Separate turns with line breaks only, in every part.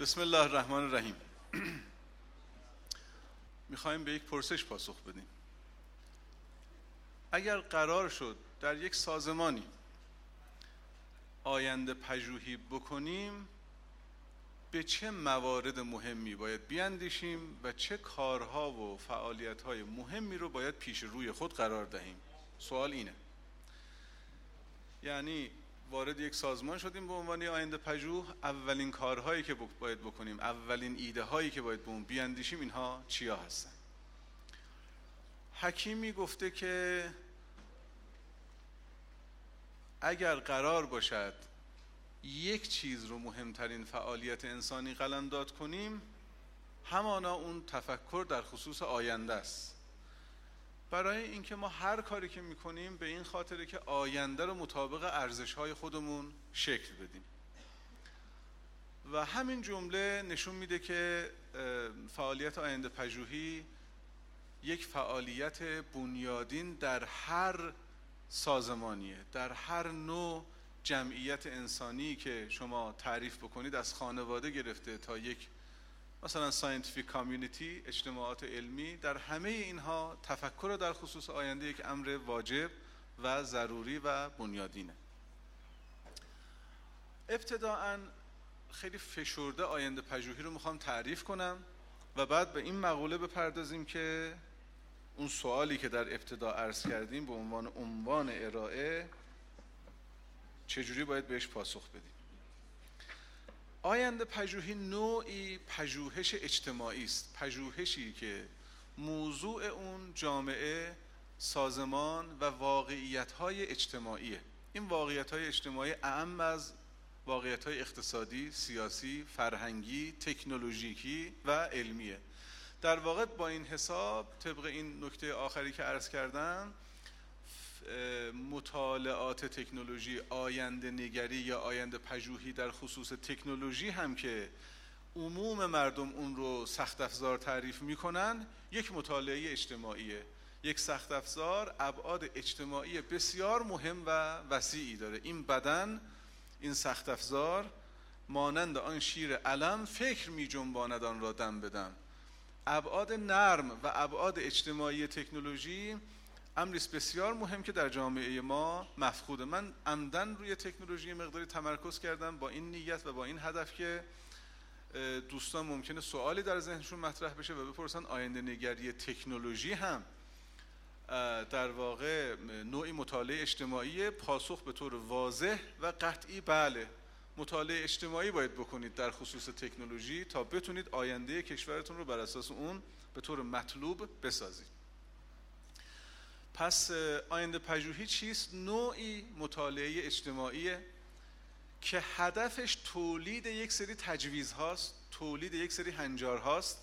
بسم الله الرحمن الرحیم. می‌خوایم به یک پرسش پاسخ بدیم. اگر قرار شد در یک سازمانی آینده پژوهی بکنیم به چه موارد مهمی باید بیاندیشیم و چه کارها و فعالیتهای مهمی رو باید پیش روی خود قرار دهیم؟ سوال اینه. یعنی وارد یک سازمان شدیم به عنوان آینده پژوه. اولین کارهایی که باید بکنیم اولین ایده هایی که باید به اون بیاندیشیم اینها چیا هستن؟ حکیمی گفته که اگر قرار باشد یک چیز رو مهمترین فعالیت انسانی قلمداد کنیم همانا اون تفکر در خصوص آینده است. برای اینکه ما هر کاری که می‌کنیم به این خاطره که آینده رو مطابق ارزش های خودمون شکل بدیم. و همین جمله نشون میده که فعالیت آینده پژوهی یک فعالیت بنیادین در هر سازمانیه در هر نوع جمعیت انسانی که شما تعریف بکنید از خانواده گرفته تا یک مثلا scientific community اجتماعات علمی در همه اینها تفکر در خصوص آینده یک امر واجب و ضروری و بنیادینه. ابتداعا خیلی فشرده آینده پژوهی رو می‌خوام تعریف کنم و بعد به این مقوله بپردازیم که اون سوالی که در ابتدا عرض کردیم به عنوان عنوان ارائه چجوری باید بهش پاسخ بدیم. آینده پژوهی نوعی پژوهش اجتماعی است. پژوهشی که موضوع اون جامعه سازمان و واقعیت های اجتماعیه. این واقعیت های اجتماعی اعم از واقعیت های اقتصادی، سیاسی، فرهنگی، تکنولوژیکی و علمیه. در واقع با این حساب طبق این نکته آخری که عرض کردم مطالعات تکنولوژی آینده نگری یا آینده پژوهی در خصوص تکنولوژی هم که عموم مردم اون رو سخت افزار تعریف می‌کنن یک مطالعه اجتماعیه. یک سخت افزار ابعاد اجتماعی بسیار مهم و وسیعی داره. این بدن این سخت افزار مانند آن شیر علم فکر می جنباند آن را دم بدم ابعاد نرم و ابعاد اجتماعی تکنولوژی امری بسیار مهم که در جامعه ما مفقوده. من عمدن روی تکنولوژی مقداری تمرکز کردم با این نیت و با این هدف که دوستان ممکنه سوالی در ذهنشون مطرح بشه و بپرسن آینده نگری تکنولوژی هم در واقع نوعی مطالعه اجتماعی پاسخ به طور واضح و قطعی بله مطالعه اجتماعی باید بکنید در خصوص تکنولوژی تا بتونید آینده کشورتون رو بر اساس اون به طور مطلوب بسازید. پس آینده پژوهی چیست؟ نوعی مطالعه اجتماعی که هدفش تولید یک سری تجویز هاست تولید یک سری هنجار هاست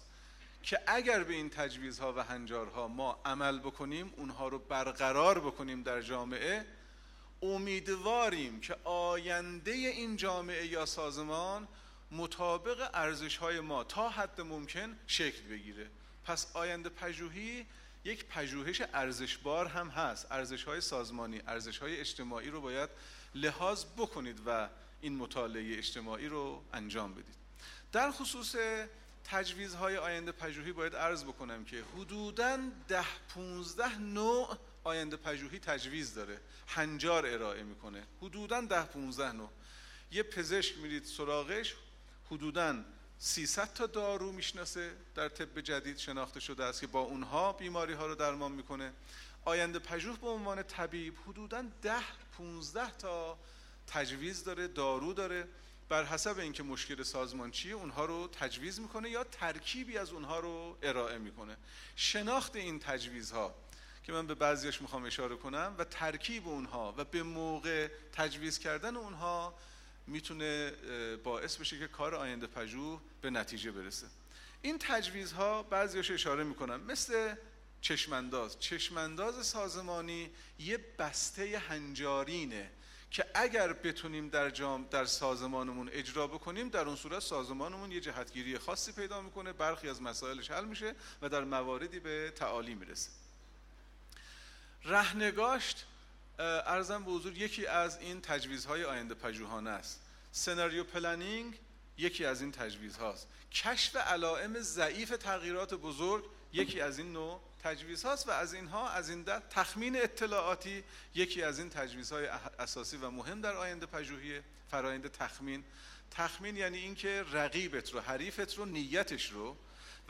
که اگر به این تجویزها و هنجارها ما عمل بکنیم اونها رو برقرار بکنیم در جامعه امیدواریم که آینده این جامعه یا سازمان مطابق ارزش های ما تا حد ممکن شکل بگیره. پس آینده پژوهی یک پژوهش ارزشبار هم هست. ارزش های سازمانی ارزش های اجتماعی رو باید لحاظ بکنید و این مطالعه اجتماعی رو انجام بدید. در خصوص تجویزهای آینده پژوهی باید عرض بکنم که حدوداً ده 15 نوع آینده پژوهی تجویز داره. هنجار ارائه می‌کنه. حدوداً ده 15 نوع. یه پزشک میرید سراغش حدوداً 300 تا دارو می‌شناسه در طب جدید شناخته شده است که با اونها بیماری ها رو درمان می‌کنه. آینده پژوه به عنوان طبیب حدوداً 10 15 تا تجویز داره دارو داره. بر حسب اینکه مشکل سازمان چیه اونها رو تجویز می‌کنه یا ترکیبی از اونها رو ارائه می‌کنه. شناخت این تجویزها که من به بعضیش می‌خوام اشاره کنم و ترکیب اونها و به موقع تجویز کردن اونها می‌تونه باعث بشه که کار آینده پژوه به نتیجه برسه. این تجویزها بعضیش اشاره می‌کنم. مثل چشمانداز. چشمانداز سازمانی یه بسته هنجارینه که اگر بتونیم در جام در سازمانمون اجرا بکنیم در اون صورت سازمانمون یه جهتگیری خاصی پیدا می‌کنه برخی از مسائلش حل میشه و در مواردی به تعالی می‌رسه. رهنگاشت ارزم به حضور یکی از این تجویزهای آینده پژوهانه است. scenario planning یکی از این تجویز هاست کشف علائم ضعیف تغییرات بزرگ یکی از این نوع تجویز هاست و از اینها از این در تخمین اطلاعاتی یکی از این تجویز های اساسی و مهم در آینده پژوهی فرایند تخمین. تخمین یعنی اینکه رقیبت رو حریفت رو نیتش رو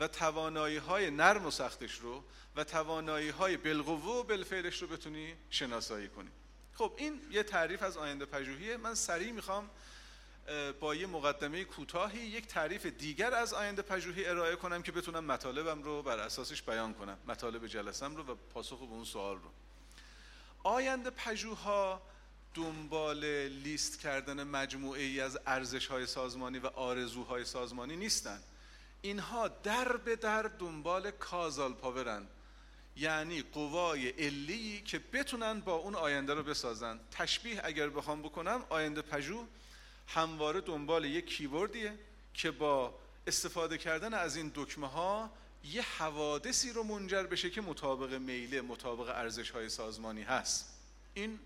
و توانایی های نرم و سختش رو و توانایی های بالقوه و بالفعلش رو بتونی شناسایی کنی. خب این یه تعریف از آینده پژوهیه. من سریع می‌خوام با یه مقدمه کوتاهی یک تعریف دیگر از آینده پژوهی ارائه کنم که بتونم مطالبم رو بر اساسش بیان کنم مطالب جلسم رو و پاسخ به اون سوال رو. آینده پژوها دنبال لیست کردن مجموعه ای از ارزش های سازمانی و آرزوهای سازمانی نیستن. اینها در به در دنبال کازال پاورن. یعنی قوای علی که بتونن با اون آینده رو بسازن. تشبیه اگر بخوام بکنم آینده پژوه همواره دنبال یک کیوردیه که با استفاده کردن از این دکمه ها یه حوادثی رو منجر بشه که مطابق میله مطابق ارزش های سازمانی هست. این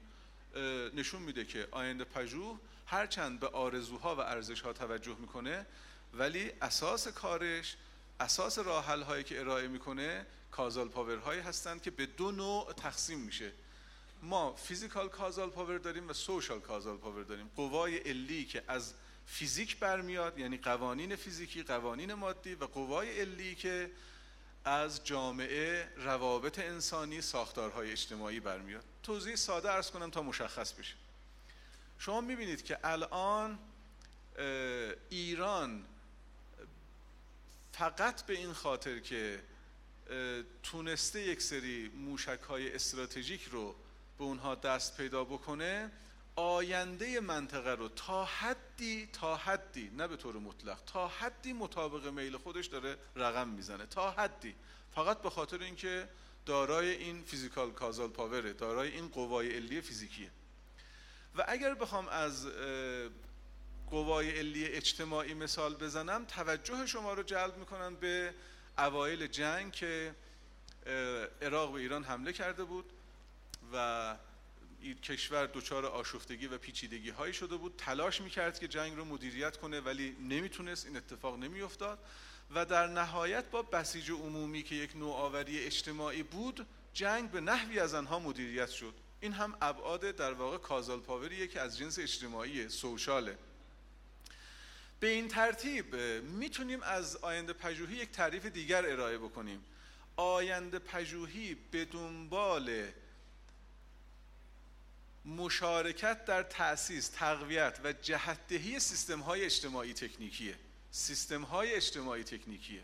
نشون میده که آینده پژوه هرچند به آرزوها و ارزش ها توجه می‌کنه ولی اساس کارش اساس راه هایی که ارائه می‌کنه causal power هایی هستند که به دو نوع تقسیم میشه. ما physical causal power داریم و social causal power داریم. قوای علی که از فیزیک برمیاد یعنی قوانین فیزیکی قوانین مادی و قوای علی که از جامعه روابط انسانی ساختارهای اجتماعی برمیاد. توضیح ساده عرض کنم تا مشخص بشه. شما می‌بینید که الان ایران فقط به این خاطر که تونسته یک سری موشک های استراتژیک رو به اونها دست پیدا بکنه آینده منطقه رو تا حدی تا حدی نه به طور مطلق تا حدی مطابق میل خودش داره رقم می‌زنه تا حدی. فقط به خاطر اینکه دارای این فیزیکال کازال پاوره دارای این قوای علی فیزیکیه. و اگر بخوام از قوای علی اجتماعی مثال بزنم توجه شما رو جلب می‌کنم به اوایل جنگ که عراق به ایران حمله کرده بود و این کشور دچار آشفتگی و پیچیدگی هایی شده بود. تلاش می‌کرد که جنگ رو مدیریت کنه ولی نمی‌تونست این اتفاق نمیافتاد. و در نهایت با بسیج عمومی که یک نوآوری اجتماعی بود جنگ به نحوی از آنها مدیریت شد. این هم ابعاد در واقع کازال پاوریه که از جنس اجتماعی سوشاله. به این ترتیب می‌تونیم از آینده پژوهی یک تعریف دیگر ارائه بکنیم. آینده پژوهی به دنبال مشارکت در تأسیس، تقویت و جهتدهی سیستم های اجتماعی تکنیکیه. سیستم های اجتماعی تکنیکیه.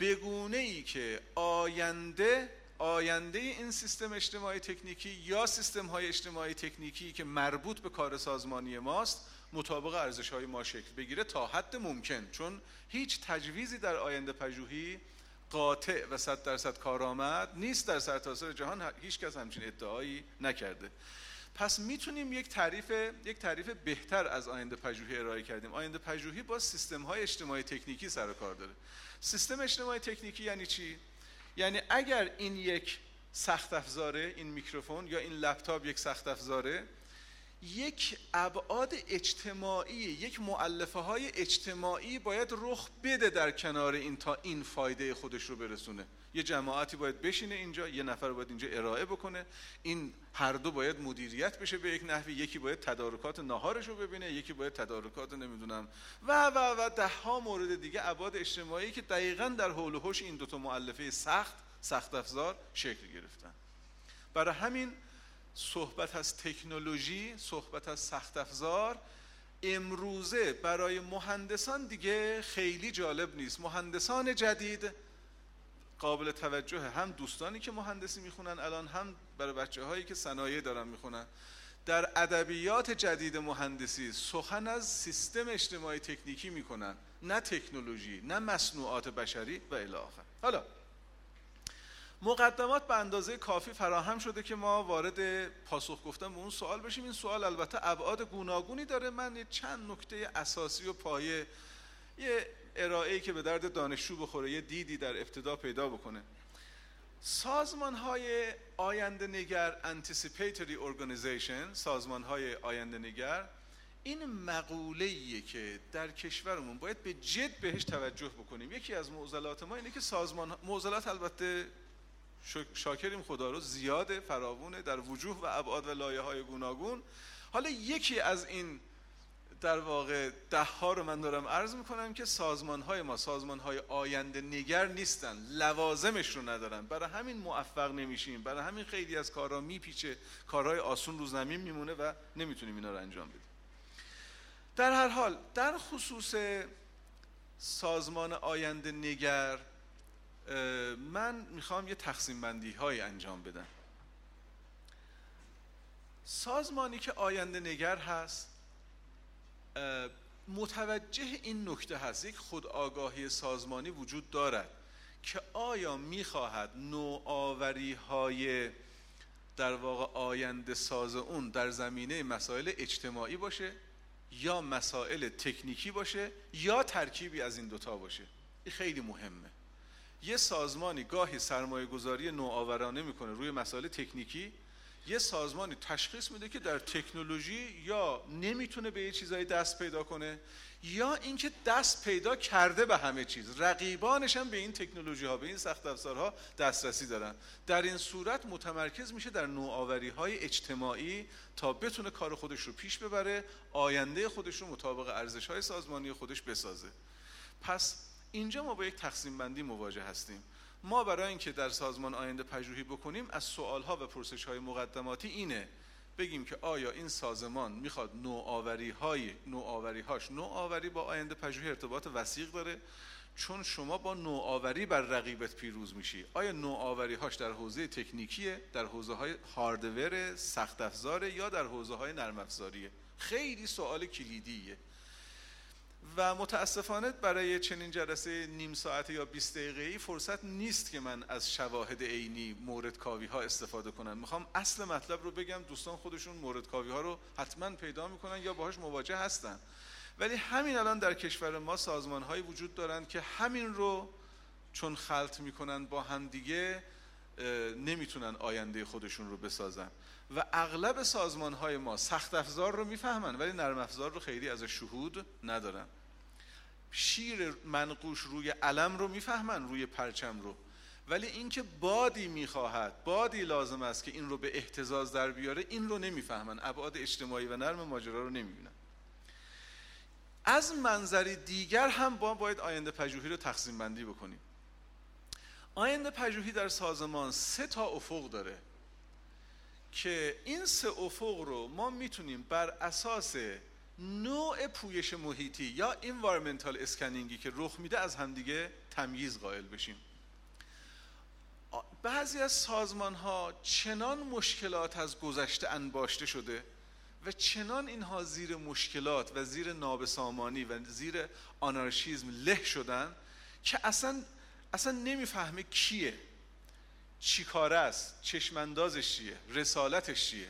بگونه ای که آینده آینده این سیستم اجتماعی تکنیکی یا سیستم های اجتماعی تکنیکی که مربوط به کار سازمانی ماست مطابق ارزش های ما شکل بگیره تا حد ممکن. چون هیچ تجویزی در آینده پژوهی قاطع و صد درصد کارآمد نیست در سرتاسر جهان هیچ کس همچین ادعایی نکرده. پس می‌تونیم یک تعریف یک تعریف بهتر از آینده پژوهی ارائه کردیم. آینده پژوهی با سیستم های اجتماعی تکنیکی سر و کار داره. سیستم اجتماعی تکنیکی یعنی چی؟ یعنی اگر این یک سخت افزاره این میکروفون یا این لپتاپ یک سخت افزاره یک ابعاد اجتماعی یک معلفه های اجتماعی باید رخ بده در کنار این تا این فایده خودش رو برسونه. یه جماعتی باید بشینه اینجا یه نفر باید اینجا ارائه بکنه. این هر دو باید مدیریت بشه به یک نحوی. یکی باید تدارکات ناهارش رو ببینه یکی باید تدارکات نمی‌دونم. و و و ده ها مورد دیگه ابعاد اجتماعی که دقیقا در حول و حوش این دوتا معلفه سخت سخت افزار شکل گرفتن. برای همین صحبت از تکنولوژی صحبت از سخت افزار امروزه برای مهندسان دیگه خیلی جالب نیست. مهندسان جدید قابل توجه هم دوستانی که مهندسی می‌خونن الان هم برای بچه هایی که صنایع دارن می‌خونن. در ادبیات جدید مهندسی سخن از سیستم اجتماعی تکنیکی می‌کنن. نه تکنولوژی نه مصنوعات بشری و الی حالا مقدمات به اندازه کافی فراهم شده که ما وارد پاسخ گفتن به اون سوال بشیم. این سوال البته ابعاد گوناگونی داره. من یه چند نکته اساسی و پایه یه ارائه که به درد دانشجو بخوره یه دیدی در ابتدا پیدا بکنه. سازمان های آینده نگر Anticipatory Organization سازمان های آینده نگر این مقوله که در کشورمون باید به جد بهش توجه بکنیم. یکی از معضلات ما اینه که سازمان معضلات البته شاکریم خدا رو زیاده فراوونه در وجوه و ابعاد و لایه های گوناگون. حالا یکی از این در واقع ده ها رو من دارم عرض می‌کنم که سازمان های ما سازمان های آینده نگر نیستن لوازمش رو ندارن. برای همین موفق نمیشیم برای همین خیلی از کارها میپیچه کارهای آسون رو زمین میمونه و نمی‌تونیم اینا رو انجام بدیم. در هر حال در خصوص سازمان آینده نگر من می‌خوام یه تقسیم بندی های انجام بدم. سازمانی که آینده نگر هست متوجه این نکته هست. یک خودآگاهی سازمانی وجود دارد که آیا می‌خواهد نوآوری های در واقع آینده ساز اون در زمینه مسائل اجتماعی باشه یا مسائل تکنیکی باشه یا ترکیبی از این دوتا باشه؟ این خیلی مهمه. یه سازمانی گاهی سرمایه گذاری نوآورانه می‌کنه روی مسائل تکنیکی یه سازمانی تشخیص میده که در تکنولوژی یا نمی‌تونه به یه چیزایی دست پیدا کنه یا اینکه دست پیدا کرده به همه چیز. رقیبانش هم به این تکنولوژی ها به این سخت افزارها دسترسی دارن. در این صورت متمرکز میشه در نوآوری های اجتماعی تا بتونه کار خودش رو پیش ببره آینده خودش رو مطابق ارزش های سازمانی خودش بسازه. پس اینجا ما با یک تقسیم بندی مواجه هستیم. ما برای اینکه در سازمان آینده پژوهی بکنیم از سوالها و پرسش های مقدماتی اینه. بگیم که آیا این سازمان می‌خواد نوآوری های نوآوری هاش نوآوری با آینده پژوهی ارتباط وسیق داره؟ چون شما با نوآوری بر رقیبت پیروز میشی. آیا نوآوری هاش در حوزه تکنیکیه در حوزه های هاردور سخت افزاره یا در حوزه های نرم افزاریه خیلی سوال کلیدیه. و متاسفانه برای چنین جلسه نیم ساعته یا 20 دقیقه فرصت نیست که من از شواهد عینی مورد کاوی ها استفاده کنم. می‌خوام اصل مطلب رو بگم دوستان خودشون مورد کاوی ها رو حتما پیدا می‌کنن یا باهاش مواجه هستن. ولی همین الان در کشور ما سازمان هایی وجود دارند که همین رو چون خلط می‌کنن با همدیگه نمی‌تونن آینده خودشون رو بسازن. و اغلب سازمان های ما سخت افزار رو می‌فهمن ولی نرم افزار رو خیلی از شهود ندارن. شیر منقوش روی علم رو می‌فهمن روی پرچم رو. ولی اینکه بادی می‌خواهد بادی لازم است که این رو به احتزاز در بیاره این رو نمی‌فهمن. ابعاد اجتماعی و نرم ماجرا رو نمی‌بینن. از منظری دیگر هم با باید آینده پژوهی رو تقسیم بندی بکنیم. آینده پژوهی در سازمان سه تا افق داره که این سه افق رو ما می‌تونیم بر اساس نوع پویش محیطی یا انوایرمنتال اسکنینگی که رخ میده از همدیگه تمییز قائل بشیم. بعضی از سازمان ها چنان مشکلات از گذشته انباشته شده و چنان اینها زیر مشکلات و زیر نابسامانی و زیر آنارشیزم له شدن که اصلا اصلا نمی‌فهمه کیه چی کاره است چشمندازش چیه رسالتش چیه.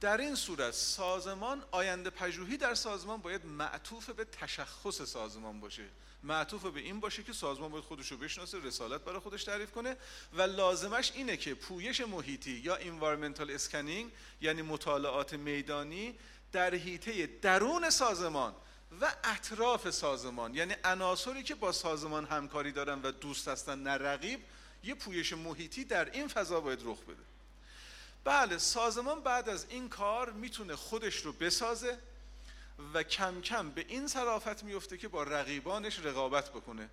در این صورت سازمان آینده پژوهی در سازمان باید معطوف به تشخص سازمان باشه. معطوف به این باشه که سازمان باید خودش رو بشناسه رسالت برای خودش تعریف کنه و لازمش اینه که پویش محیطی یا environmental scanning یعنی مطالعات میدانی در حیطه درون سازمان و اطراف سازمان یعنی عناصری که با سازمان همکاری دارن و دوست هستن نه رقیب یه پویش محیطی در این فضا باید رخ بده. بله سازمان بعد از این کار می‌تونه خودش رو بسازه و کم کم به این صرافت میفته که با رقیبانش رقابت بکنه.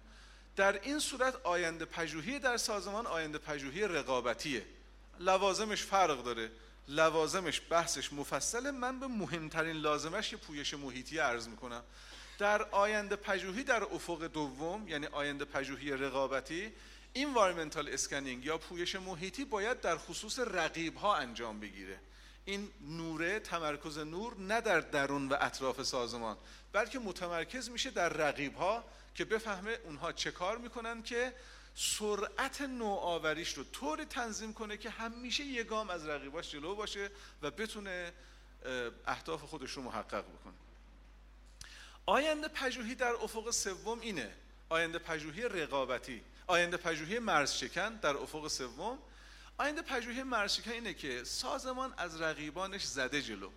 در این صورت آینده پژوهی در سازمان آینده پژوهی رقابتیه. لوازمش فرق داره. لوازمش بحثش مفصله. من به مهمترین لازمش که پویش محیطی عرض می‌کنم. در آینده پژوهی در افق دوم یعنی آینده پژوهی رقابتی environmental scanning یا پویش محیطی باید در خصوص رقیب ها انجام بگیره. این نوره تمرکز نور نه در درون و اطراف سازمان بلکه متمرکز میشه در رقیب ها که بفهمه اونها چه کار می‌کنن که سرعت نوآوریش رو طوری تنظیم کنه که همیشه یه گام از رقیباش جلو باشه و بتونه اهداف خودش رو محقق بکنه. آینده پژوهی در افق سوم اینه. آینده پژوهی رقابتی. آینده پژوهی مرز شکن در افق سوم. آینده پژوهی مرز شکن اینه که سازمان از رقیبانش زده جلو.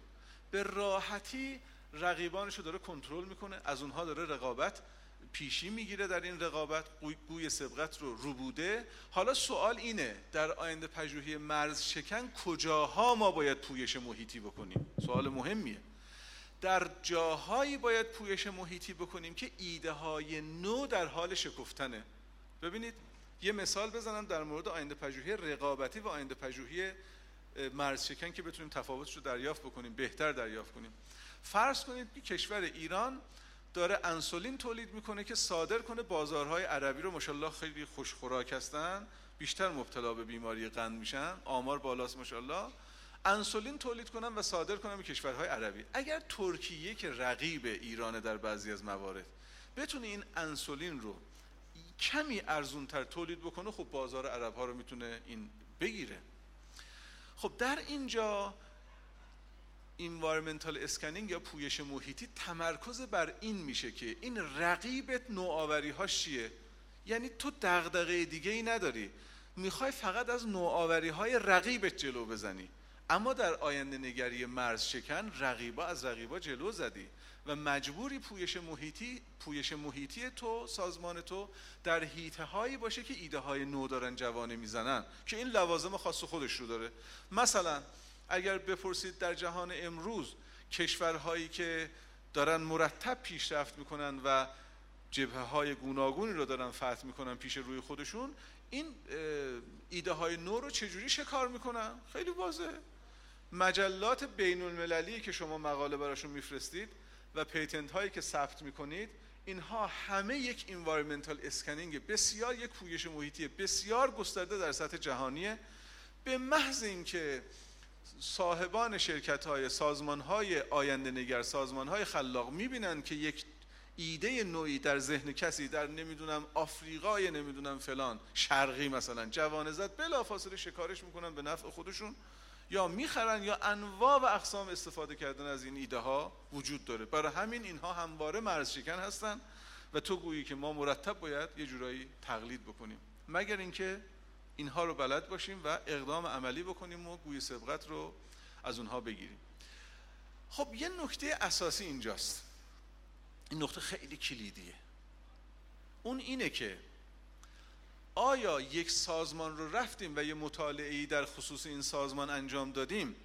به راحتی رقیبانش رو داره کنترل می‌کنه. از اونها داره رقابت پیشی می‌گیره در این رقابت. گوی سبقت رو رو بوده. حالا سوال اینه در آینده پژوهی مرز شکن کجاها ما باید پویش محیطی بکنیم؟ سوال مهمیه. در جاهایی باید پویش محیطی بکنیم که ایده های نو در حال شکفتنه. ببینید یه مثال بزنم در مورد آینده پژوهی رقابتی و آینده پژوهی مرز شکن که بتونیم تفاوتش رو دریافت بکنیم بهتر دریافت کنیم. فرض کنید که کشور ایران داره انسولین تولید می‌کنه که صادر کنه بازارهای عربی رو ماشاءالله خیلی خوشخوراک هستن بیشتر مبتلا به بیماری قند میشن آمار بالاست ماشاءالله. انسولین تولید کنن و صادر کنن به کشورهای عربی. اگر ترکیه که رقیب ایران در بعضی از موارد بتونه این انسولین رو کمی ارزونتر تولید بکنه خب بازار عرب ها رو می‌تونه این بگیره. خب در اینجا environmental scanning یا پویش محیطی تمرکز بر این میشه که این رقیبت نوآوری ها چیه؟ یعنی تو دغدغه دیگه ای نداری. می‌خوای فقط از نوآوری های رقیبت جلو بزنی. اما در آینده نگری مرز شکن رقیبا از رقیبا جلو زدی و مجبوری پویش محیطی پویش محیطی تو سازمان تو در حیطه هایی باشه که ایده های نو دارن جوانه می‌زنن که این لوازم خاص خودش رو داره. مثلا اگر بپرسید در جهان امروز کشورهایی که دارن مرتب پیشرفت می‌کنن و جبهه های گوناگونی رو دارن فتح می‌کنن پیش روی خودشون این ایده های نو رو چجوری شکار می‌کنن؟ خیلی واضحه. مجلات بین المللی که شما مقاله براشون میفرستید و patent هایی که ثبت می‌کنید اینها همه یک environmental scanning بسیار یک پویش محیطی بسیار گسترده در سطح جهانیه. به محض اینکه صاحبان شرکت های سازمان های آینده نگر سازمان های خلاق می‌بینن که یک ایده نوعی در ذهن کسی در نمی‌دونم آفریقای نمی‌دونم فلان شرقی مثلا جوانه زد بلافاصله شکارش می‌کنن به نفع خودشون. یا می‌خرن یا انواع و اقسام استفاده کردن از این ایده ها وجود داره. برای همین اینها همواره مرز شکن هستن و تو گویی که ما مرتب باید یه جورایی تقلید بکنیم. مگر اینکه اینها رو بلد باشیم و اقدام عملی بکنیم و گوی سبقت رو از اونها بگیریم. خب یه نکته اساسی اینجاست. این نکته خیلی کلیدیه. اون اینه که آیا یک سازمان رو رفتیم و یه مطالعه در خصوص این سازمان انجام دادیم؟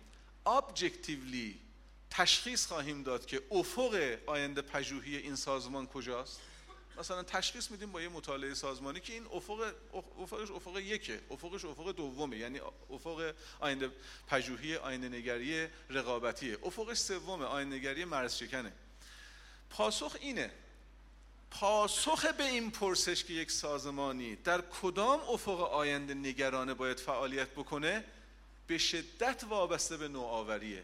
ابجکتیولی تشخیص خواهیم داد که افق آینده پژوهی این سازمان کجاست. مثلا تشخیص میدیم با یه مطالعه سازمانی که این افق افقش افق یکه افقش افق دومه یعنی افق آینده پژوهی آینده نگری رقابتیه. افقش سومه آینده نگری مرز شکنه پاسخ اینه پاسخ به این پرسش که یک سازمانی در کدام افق آینده نگرانه باید فعالیت بکنه به شدت وابسته به نوآوریه.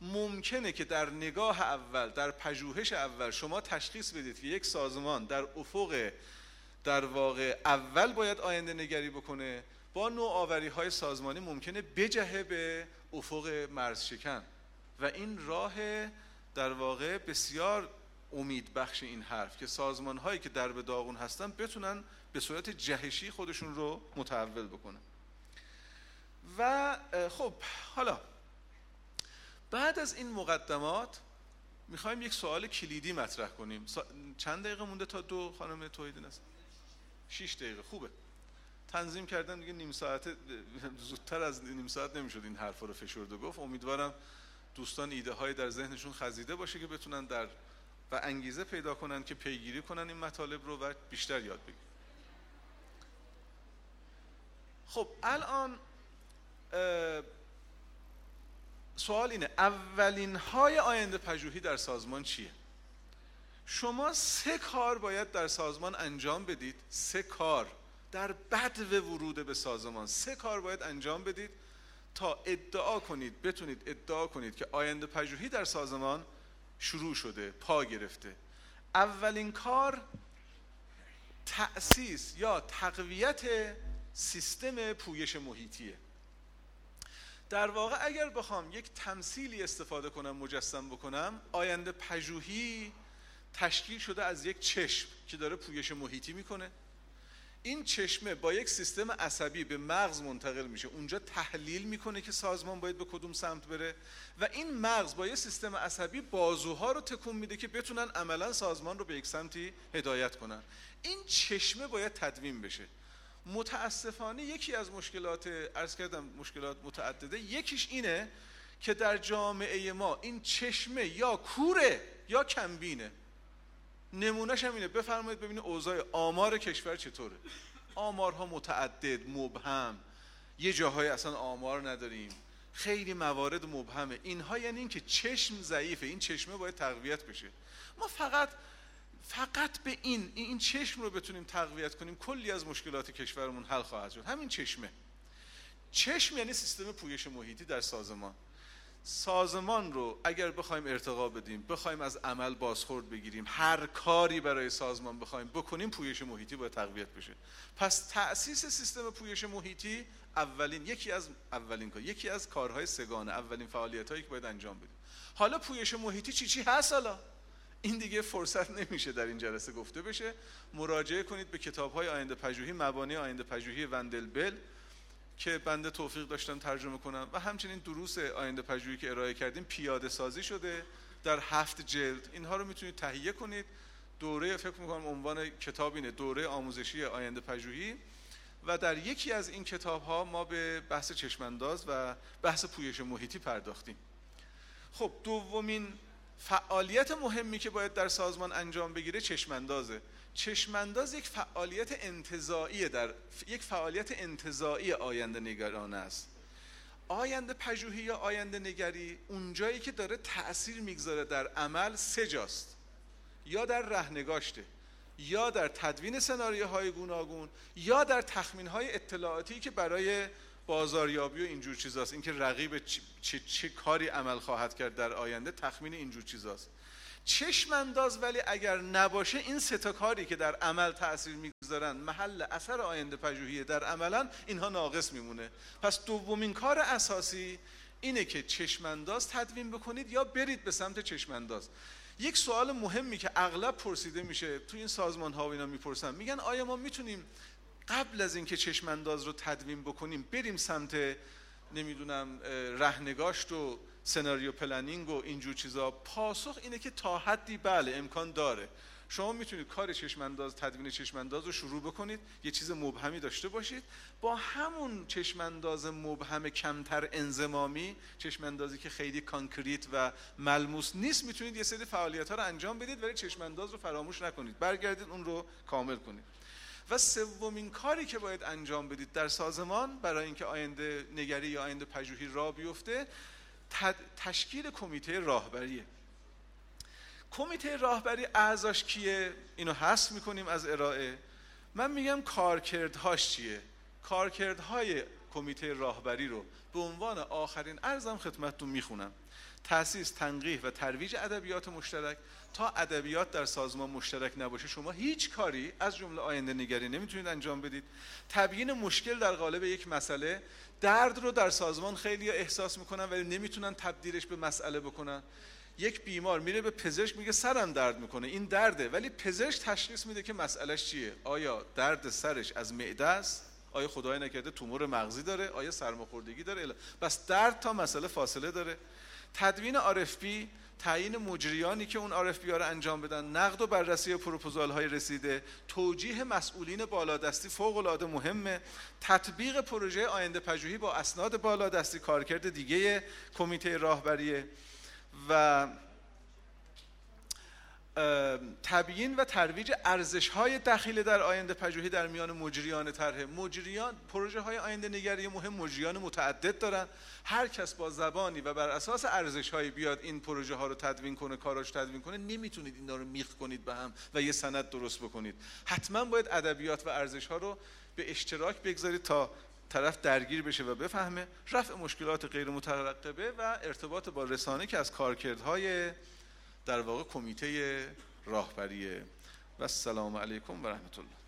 ممکنه که در نگاه اول در پژوهش اول شما تشخیص بدید که یک سازمان در افق در واقع اول باید آینده نگری بکنه. با نوآوری های سازمانی ممکنه بجهه به افق مرز شکن و این راه در واقع بسیار امید بخش این حرف که سازمان هایی که در به داغون هستن بتونن به صورت جهشی خودشون رو متحول بکنن. و خب حالا بعد از این مقدمات می‌خوایم یک سوال کلیدی مطرح کنیم. چند دقیقه مونده تا دو خانم توحیدین است شیش دقیقه. خوبه. تنظیم کردن دیگه نیم ساعت زودتر از نیم ساعت نمی‌شد این حرف رو فشرد و گفت. امیدوارم دوستان ایده های در ذهنشون خزیده باشه که بتونن در و انگیزه پیدا کنن که پیگیری کنن این مطالب رو و بیشتر یاد بگیرن. خب الان سوال اینه اولین های آینده پژوهی در سازمان چیه؟ شما سه کار باید در سازمان انجام بدید سه کار در بدو ورود به سازمان سه کار باید انجام بدید تا ادعا کنید بتونید ادعا کنید که آینده پژوهی در سازمان شروع شده پا گرفته. اولین کار تأسیس یا تقویت سیستم پویش محیطیه. در واقع اگر بخوام یک تمثیلی استفاده کنم مجسم بکنم آینده پژوهی تشکیل شده از یک چشم که داره پویش محیطی می‌کنه. این چشمه با یک سیستم عصبی به مغز منتقل میشه. اونجا تحلیل می‌کنه که سازمان باید به کدوم سمت بره و این مغز با یک سیستم عصبی بازوها رو تکون میده که بتونن عملا سازمان رو به یک سمتی هدایت کنن. این چشمه باید تدوین بشه. متاسفانه یکی از مشکلات ارز کردم مشکلات متعدده یکیش اینه که در جامعه ما این چشمه یا کوره یا کمبینه. نمونهش هم اینه. بفرمایید ببینید اوضاع آمار کشور چطوره. آمارها متعدد مبهم. یه جاهای اصلا آمار نداریم. خیلی موارد مبهمه. اینها یعنی اینکه چشم ضعیفه. این چشمه باید تقویت بشه. ما فقط فقط به این این چشم رو بتونیم تقویت کنیم. کلی از مشکلات کشورمون حل خواهد شد. همین چشمه. چشم یعنی سیستم پویش محیطی در سازمان. سازمان رو اگر بخوایم ارتقا بدیم بخوایم از عمل بازخورد بگیریم هر کاری برای سازمان بخوایم بکنیم پویش محیطی باید تقویت بشه. پس تأسیس سیستم پویش محیطی اولین یکی از اولین کار یکی از کارهای سگانه اولین فعالیت هایی که باید انجام بدیم. حالا پویش محیطی چی چی هست حالا؟ این دیگه فرصت نمیشه در این جلسه گفته بشه. مراجعه کنید به کتاب های آینده پژوهی مبانی آینده پژوهی وندلبل که بنده توفیق داشتم ترجمه کنم. و همچنین دروس آینده پژوهی که ارائه کردیم پیاده سازی شده در هفت جلد. اینها رو می‌تونید تهیه کنید. دوره فکر می‌کنم عنوان کتاب اینه دوره آموزشی آینده پژوهی. و در یکی از این کتاب ها ما به بحث چشمانداز و بحث پویش محیطی پرداختیم. خب دومین فعالیت مهمی که باید در سازمان انجام بگیره چشماندازه. چشمانداز یک فعالیت انتظایی در یک فعالیت انتظایی آینده نگران است. آینده پژوهی یا آینده نگری اونجایی که داره تأثیر می‌گذاره در عمل سه جاست. یا در رهنگاشته یا در تدوین سناریوهای گوناگون یا در تخمین های اطلاعاتی که برای بازاریابی و اینجور چیزاست. اینکه رقیب چه, چه کاری عمل خواهد کرد در آینده تخمین اینجور چیزاست. چشم انداز ولی اگر نباشه این سه کاری که در عمل تاثیر می‌گذارن محل اثر آینده پژوهی در عملا اینها ناقص میمونه. پس دومین کار اساسی اینه که چشمانداز تدوین بکنید یا برید به سمت چشمانداز. یک سوال مهمی که اغلب پرسیده میشه تو این سازمان ها و اینا می‌پرسن. میگن آیا ما می‌تونیم قبل از اینکه چشمانداز رو تدوین بکنیم بریم سمت نمی‌دونم رهنگاشت و scenario planning و اینجور چیزا. پاسخ اینه که تا حدی بله امکان داره. شما می‌تونید کار چشمانداز تدوین چشمانداز رو شروع بکنید یه چیز مبهمی داشته باشید. با همون چشمانداز مبهم کمتر انضمامی چشماندازی که خیلی concrete و ملموس نیست می‌تونید یه سری فعالیت ها رو انجام بدید ولی چشمانداز رو فراموش نکنید. برگردید اون رو کامل کنید. و سومین کاری که باید انجام بدید در سازمان برای اینکه آینده نگری یا آینده پژوهی را بیفته تشکیل کمیته راهبریه. کمیته راهبری اعضاش کیه؟ اینو حذف می‌کنیم از ارائه. من میگم کارکردهاش چیه؟ کارکردهای کمیته راهبری رو به عنوان آخرین ارزم خدمتتون می‌خونم. تاسیس تنقیح و ترویج ادبیات مشترک. تا ادبیات در سازمان مشترک نباشه شما هیچ کاری از جمله آینده نگری نمی‌تونید انجام بدید. تبیین مشکل در قالب یک مسئله درد رو در سازمان خیلی احساس می‌کنن ولی نمی‌تونن تبدیلش به مسئله بکنن. یک بیمار میره به پزشک میگه سرم درد می‌کنه این درده. ولی پزشک تشخیص میده که مسئلهش چیه؟ آیا درد سرش از معده است؟ آیا خدای نکرده تومور مغزی داره؟ آیا سرماخوردگی داره؟ بس درد تا مسئله فاصله داره. تدوین RFP تعیین مجریانی که اون RFP ها رو انجام بدن نقد و بررسی پروپوزال های رسیده توجیه مسئولین بالادستی فوق العاده مهمه. تطبیق پروژه آینده پژوهی با اسناد بالادستی کارکرد دیگه کمیته راهبری و تبیین و ترویج ارزش های دخیل در آینده پژوهی در میان مجریان طرح. مجریان پروژه های آینده نگری مهم مجریان متعدد دارن. هر کس با زبانی و بر اساس ارزش های بیاد این پروژه ها رو تدوین کنه کاراش تدوین کنه نمی‌تونید اینا رو میخ کنید به هم و یه سند درست بکنید. حتما باید ادبیات و ارزش ها رو به اشتراک بگذارید تا طرف درگیر بشه و بفهمه رفع مشکلات غیر مترقبه و ارتباط با رسانه که از کارکردهای در واقع کمیته راهبریه و السلام علیکم و رحمت الله.